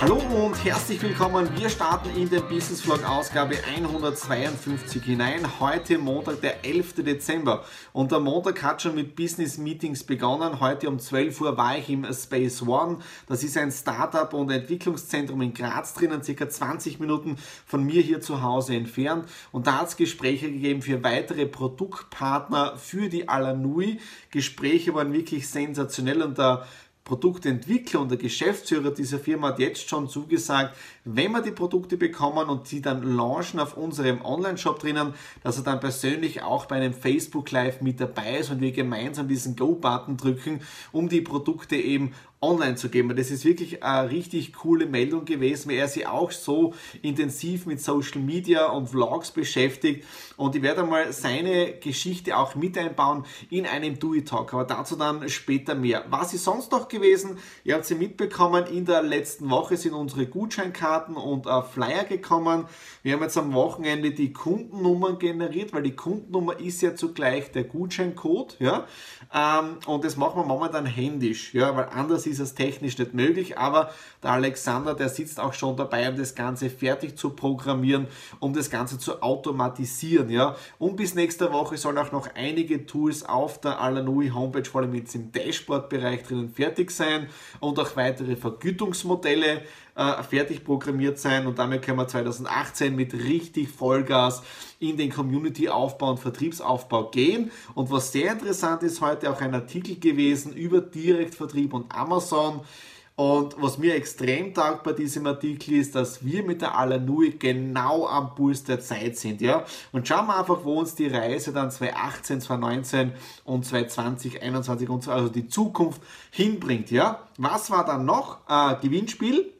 Hallo und herzlich willkommen. Wir starten in den Business Vlog Ausgabe 152 hinein. Heute Montag, der 11. Dezember. Und der Montag hat schon mit Business Meetings begonnen. Heute um 12 Uhr war ich im Space One. Das ist ein Startup und Entwicklungszentrum in Graz drinnen, circa 20 Minuten von mir hier zu Hause entfernt. Und da hat es Gespräche gegeben für weitere Produktpartner für die Alanui. Gespräche waren wirklich sensationell und da Produktentwickler und der Geschäftsführer dieser Firma hat jetzt schon zugesagt, wenn wir die Produkte bekommen und sie dann launchen auf unserem Online-Shop drinnen, dass er dann persönlich auch bei einem Facebook Live mit dabei ist und wir gemeinsam diesen Go-Button drücken, um die Produkte eben online zu geben. Das ist wirklich eine richtig coole Meldung gewesen, weil er sich auch so intensiv mit Social Media und Vlogs beschäftigt. Und ich werde mal seine Geschichte auch mit einbauen in einem Do-It-Talk. Aber dazu dann später mehr. Was ist sonst noch gewesen? Ihr habt sie mitbekommen, in der letzten Woche sind unsere Gutscheinkarten und äh, Flyer gekommen. Wir haben jetzt am Wochenende die Kundennummern generiert, weil die Kundennummer ist ja zugleich der Gutscheincode. Ja? Ähm, und das machen wir momentan händisch, ja? weil anders ist es technisch nicht möglich, aber der Alexander, der sitzt auch schon dabei, um das Ganze fertig zu programmieren, um das Ganze zu automatisieren. Ja? Und bis nächste Woche sollen auch noch einige Tools auf der Alanui Homepage, vor allem jetzt im Dashboard-Bereich drinnen, fertig sein und auch weitere Vergütungsmodelle äh, fertig programmiert sein und damit können wir 2018 mit richtig Vollgas in den Community-Aufbau und Vertriebsaufbau gehen. Und was sehr interessant ist, heute auch ein Artikel gewesen über Direktvertrieb und Amazon. Und was mir extrem taugt bei diesem Artikel ist, dass wir mit der Alanui genau am Puls der Zeit sind. Ja? Und schauen wir einfach, wo uns die Reise dann 2018, 2019 und 2020, 2021 und so, also die Zukunft hinbringt. Ja? Was war dann noch? Äh, Gewinnspiel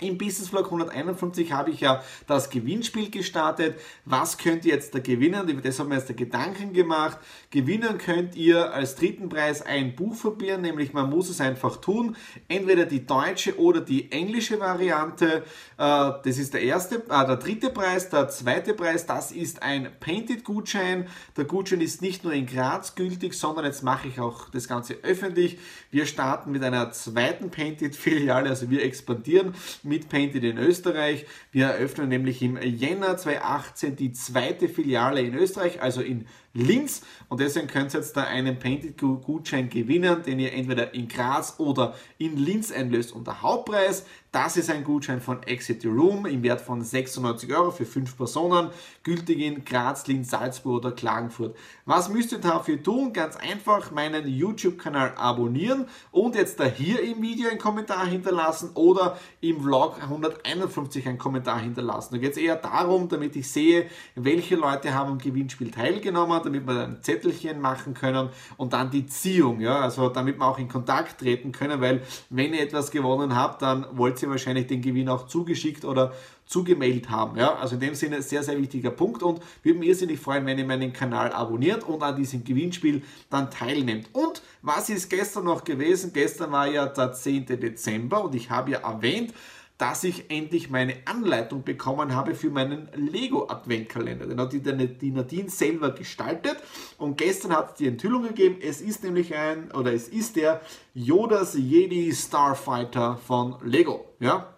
im Business Vlog 151 habe ich ja das Gewinnspiel gestartet. Was könnt ihr jetzt da gewinnen? Über das haben wir jetzt da Gedanken gemacht. Gewinnen könnt ihr als dritten Preis ein Buch probieren, nämlich man muss es einfach tun. Entweder die deutsche oder die englische Variante. Äh, das ist der erste, äh, der dritte Preis. Der zweite Preis, das ist ein Painted-Gutschein. Der Gutschein ist nicht nur in Graz gültig, sondern jetzt mache ich auch das Ganze öffentlich. Wir starten mit einer zweiten Painted-Filiale, also wir expandieren mit Painted in Österreich. Wir eröffnen nämlich im Jänner 2018 die zweite Filiale in Österreich, also in Linz. Und deswegen könnt ihr jetzt da einen Painted-Gutschein gewinnen, den ihr entweder in Graz oder in Linz einlöst. Und der Hauptpreis, das ist ein Gutschein von Exit Room im Wert von 96 Euro für 5 Personen, gültig in Graz, Linz, Salzburg oder Klagenfurt. Was müsst ihr dafür tun? Ganz einfach meinen YouTube-Kanal abonnieren und jetzt da hier im Video einen Kommentar hinterlassen oder im Vlog 151 einen Kommentar hinterlassen. Da geht es eher darum, damit ich sehe, welche Leute haben am Gewinnspiel teilgenommen damit wir ein Zettelchen machen können und dann die Ziehung, ja, also damit wir auch in Kontakt treten können, weil wenn ihr etwas gewonnen habt, dann wollt ihr wahrscheinlich den Gewinn auch zugeschickt oder zugemailt haben. Ja? Also in dem Sinne sehr, sehr wichtiger Punkt und würde mich irrsinnig freuen, wenn ihr meinen Kanal abonniert und an diesem Gewinnspiel dann teilnehmt. Und was ist gestern noch gewesen? Gestern war ja der 10. Dezember und ich habe ja erwähnt, dass ich endlich meine Anleitung bekommen habe für meinen Lego Adventkalender. Den hat die, Nadine selber gestaltet und gestern hat es die Enthüllung gegeben. Es ist nämlich ein, oder es ist der Yodas Jedi Starfighter von Lego. Ja?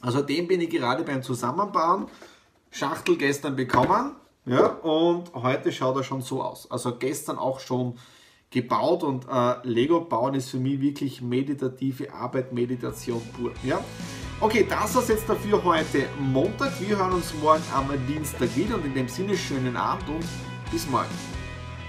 Also den bin ich gerade beim Zusammenbauen. Schachtel gestern bekommen. Ja, und heute schaut er schon so aus. Also gestern auch schon gebaut und äh, Lego bauen ist für mich wirklich meditative Arbeit, Meditation pur. Ja? Okay, das war's jetzt dafür heute Montag. Wir hören uns morgen am Dienstag wieder und in dem Sinne schönen Abend und bis morgen.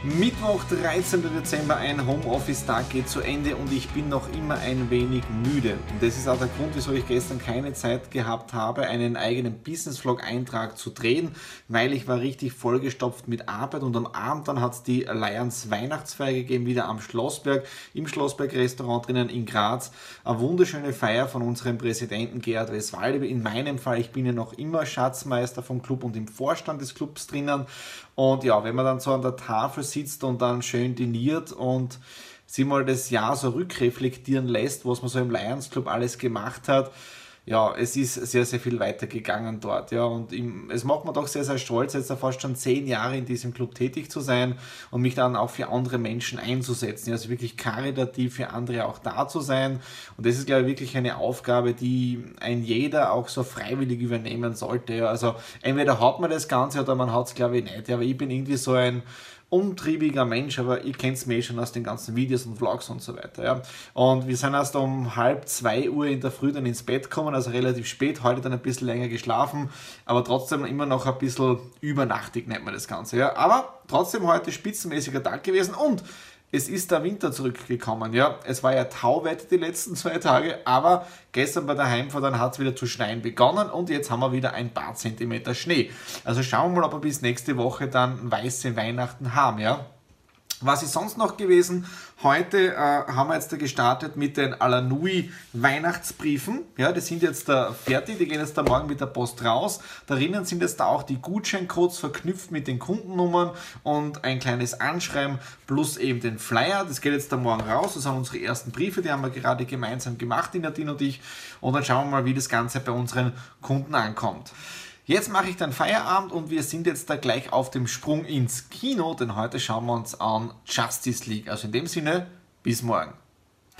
Mittwoch, 13. Dezember, ein Homeoffice-Tag geht zu Ende und ich bin noch immer ein wenig müde. Und das ist auch der Grund, wieso ich gestern keine Zeit gehabt habe, einen eigenen Business-Vlog-Eintrag zu drehen, weil ich war richtig vollgestopft mit Arbeit und am Abend dann hat es die Allianz Weihnachtsfeier gegeben, wieder am Schlossberg, im Schlossberg-Restaurant drinnen in Graz. Eine wunderschöne Feier von unserem Präsidenten Gerhard Westwalde. In meinem Fall, ich bin ja noch immer Schatzmeister vom Club und im Vorstand des Clubs drinnen. Und ja, wenn man dann so an der Tafel sitzt und dann schön diniert und sich mal das Jahr so rückreflektieren lässt, was man so im Lions Club alles gemacht hat, ja, es ist sehr, sehr viel weitergegangen dort. Ja, und im, es macht mir doch sehr, sehr stolz, jetzt fast schon zehn Jahre in diesem Club tätig zu sein und mich dann auch für andere Menschen einzusetzen. Also wirklich karitativ für andere auch da zu sein. Und das ist, glaube ich, wirklich eine Aufgabe, die ein jeder auch so freiwillig übernehmen sollte. Ja, also entweder hat man das Ganze oder man hat es, glaube ich, nicht. Ja, aber ich bin irgendwie so ein umtriebiger Mensch, aber ihr kennt es mir eh schon aus den ganzen Videos und Vlogs und so weiter. Ja. Und wir sind erst um halb zwei Uhr in der Früh dann ins Bett gekommen, also relativ spät, heute dann ein bisschen länger geschlafen, aber trotzdem immer noch ein bisschen übernachtig nennt man das Ganze. Ja. Aber trotzdem heute spitzenmäßiger Tag gewesen und es ist der Winter zurückgekommen. Ja, es war ja Tauwetter die letzten zwei Tage, aber gestern bei der Heimfahrt dann hat es wieder zu schneien begonnen und jetzt haben wir wieder ein paar Zentimeter Schnee. Also schauen wir mal, ob wir bis nächste Woche dann weiße Weihnachten haben. Ja. Was ist sonst noch gewesen? Heute äh, haben wir jetzt da gestartet mit den Alanui Weihnachtsbriefen. Ja, die sind jetzt da fertig, die gehen jetzt da morgen mit der Post raus. Darinnen sind jetzt da auch die Gutscheincodes verknüpft mit den Kundennummern und ein kleines Anschreiben plus eben den Flyer. Das geht jetzt da morgen raus. Das sind unsere ersten Briefe, die haben wir gerade gemeinsam gemacht, die Nadine und ich. Und dann schauen wir mal, wie das Ganze bei unseren Kunden ankommt. Jetzt mache ich dann Feierabend und wir sind jetzt da gleich auf dem Sprung ins Kino, denn heute schauen wir uns an Justice League. Also in dem Sinne, bis morgen.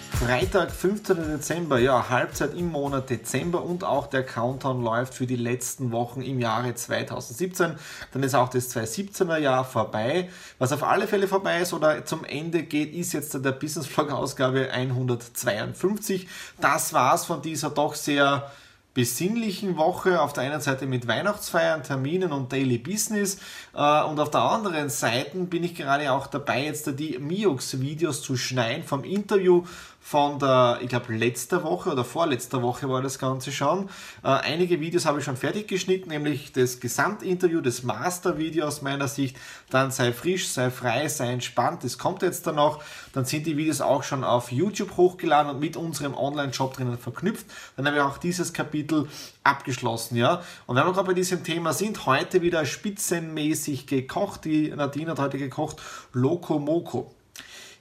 Freitag, 15. Dezember, ja, Halbzeit im Monat Dezember und auch der Countdown läuft für die letzten Wochen im Jahre 2017. Dann ist auch das 2017er Jahr vorbei. Was auf alle Fälle vorbei ist oder zum Ende geht, ist jetzt der Business Vlog Ausgabe 152. Das war's von dieser doch sehr besinnlichen Woche. Auf der einen Seite mit Weihnachtsfeiern, Terminen und Daily Business äh, und auf der anderen Seite bin ich gerade auch dabei, jetzt die Miox-Videos zu schneiden vom Interview von der, ich glaube, letzter Woche oder vorletzter Woche war das Ganze schon. Äh, einige Videos habe ich schon fertig geschnitten, nämlich das Gesamtinterview, das Master-Video aus meiner Sicht. Dann sei frisch, sei frei, sei entspannt, das kommt jetzt dann noch. Dann sind die Videos auch schon auf YouTube hochgeladen und mit unserem Online-Shop drinnen verknüpft. Dann habe ich auch dieses Kapitel abgeschlossen, ja. Und wenn wir gerade bei diesem Thema sind, heute wieder spitzenmäßig gekocht. Die Nadine hat heute gekocht Loco Moco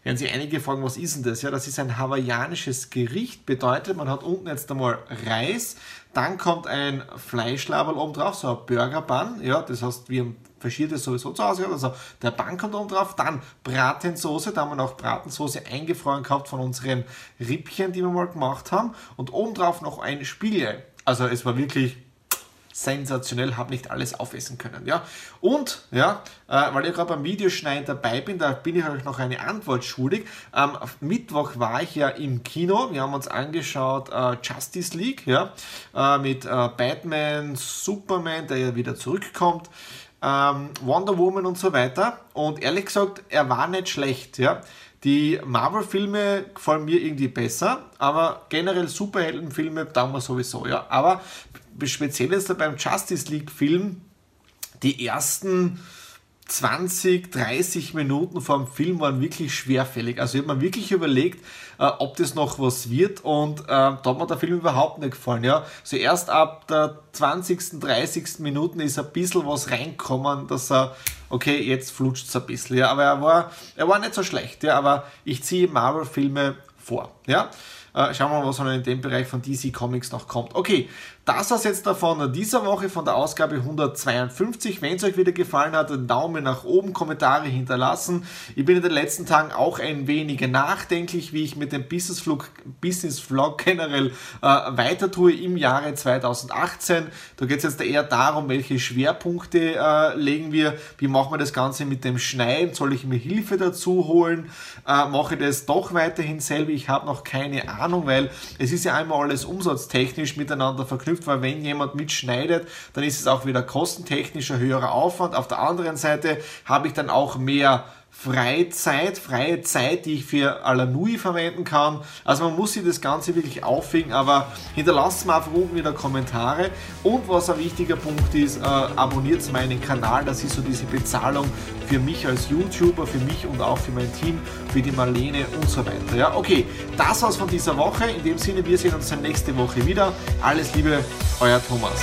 werden sich einige fragen, was ist denn das? Ja, das ist ein hawaiianisches Gericht, bedeutet, man hat unten jetzt einmal Reis, dann kommt ein Fleischlaberl oben drauf, so ein Burger-Bun, ja, das heißt, wir haben verschiedene sowieso zu Hause, also der Bun kommt oben drauf, dann Bratensoße, da haben wir noch Bratensoße eingefroren gehabt von unseren Rippchen, die wir mal gemacht haben. Und oben drauf noch ein Spiegelei. Also es war wirklich sensationell, habe nicht alles aufessen können. Ja? Und, ja, äh, weil ich gerade beim Videoschneiden dabei bin, da bin ich euch noch eine Antwort schuldig. Am Mittwoch war ich ja im Kino, wir haben uns angeschaut äh, Justice League, ja, äh, mit äh, Batman, Superman, der ja wieder zurückkommt. Ähm, Wonder Woman und so weiter. Und ehrlich gesagt, er war nicht schlecht. Ja? Die Marvel-Filme gefallen mir irgendwie besser, aber generell Superheldenfilme taugen wir sowieso. Ja? Aber speziell jetzt beim Justice League-Film, die ersten 20, 30 Minuten vor dem Film waren wirklich schwerfällig. Also ich habe mir wirklich überlegt, äh, ob das noch was wird und äh, da hat mir der Film überhaupt nicht gefallen. Ja. So erst ab der 20., 30. Minuten ist ein bisschen was reinkommen, dass er, okay, jetzt flutscht es ein bisschen. Ja. Aber er war, er war nicht so schlecht, ja. aber ich ziehe Marvel-Filme vor. Ja. Äh, schauen wir mal, was in dem Bereich von DC Comics noch kommt. Okay, das war's jetzt davon dieser Woche von der Ausgabe 152. Wenn es euch wieder gefallen hat, einen Daumen nach oben, Kommentare hinterlassen. Ich bin in den letzten Tagen auch ein wenig nachdenklich, wie ich mit dem Business Vlog, Business Vlog generell äh, weiter tue im Jahre 2018. Da geht es jetzt eher darum, welche Schwerpunkte äh, legen wir, wie machen wir das Ganze mit dem Schneiden, soll ich mir Hilfe dazu holen, äh, mache ich das doch weiterhin selber, ich habe noch keine Ahnung, weil es ist ja einmal alles umsatztechnisch miteinander verknüpft verknüpft, weil wenn jemand mitschneidet, dann ist es auch wieder kostentechnischer höherer Aufwand. Auf der anderen Seite habe ich dann auch mehr Freizeit, freie Zeit, die ich für Alanui verwenden kann. Also man muss sich das Ganze wirklich aufwägen, aber hinterlasst mir einfach unten wieder Kommentare und was ein wichtiger Punkt ist, äh, abonniert meinen Kanal, das ist so diese Bezahlung für mich als YouTuber, für mich und auch für mein Team, für die Marlene und so weiter. Ja, okay, das war's von dieser Woche. In dem Sinne, wir sehen uns dann nächste Woche wieder. Alles Liebe, euer Thomas.